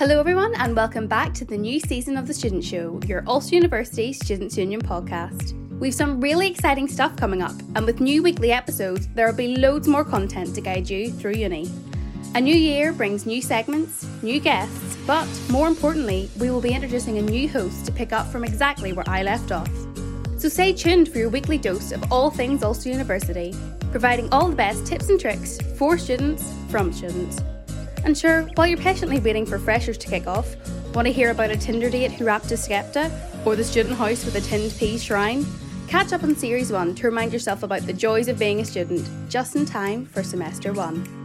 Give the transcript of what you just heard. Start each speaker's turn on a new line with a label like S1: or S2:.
S1: Hello, everyone, and welcome back to the new season of The Student Show, your Ulster University Students' Union podcast. We've some really exciting stuff coming up, and with new weekly episodes, there will be loads more content to guide you through uni. A new year brings new segments, new guests, but more importantly, we will be introducing a new host to pick up from exactly where I left off. So stay tuned for your weekly dose of all things Ulster University, providing all the best tips and tricks for students from students. And sure, while you're patiently waiting for freshers to kick off, want to hear about a Tinder date who rapped a skepta, or the student house with a tinned pea shrine? Catch up on Series 1 to remind yourself about the joys of being a student, just in time for Semester 1.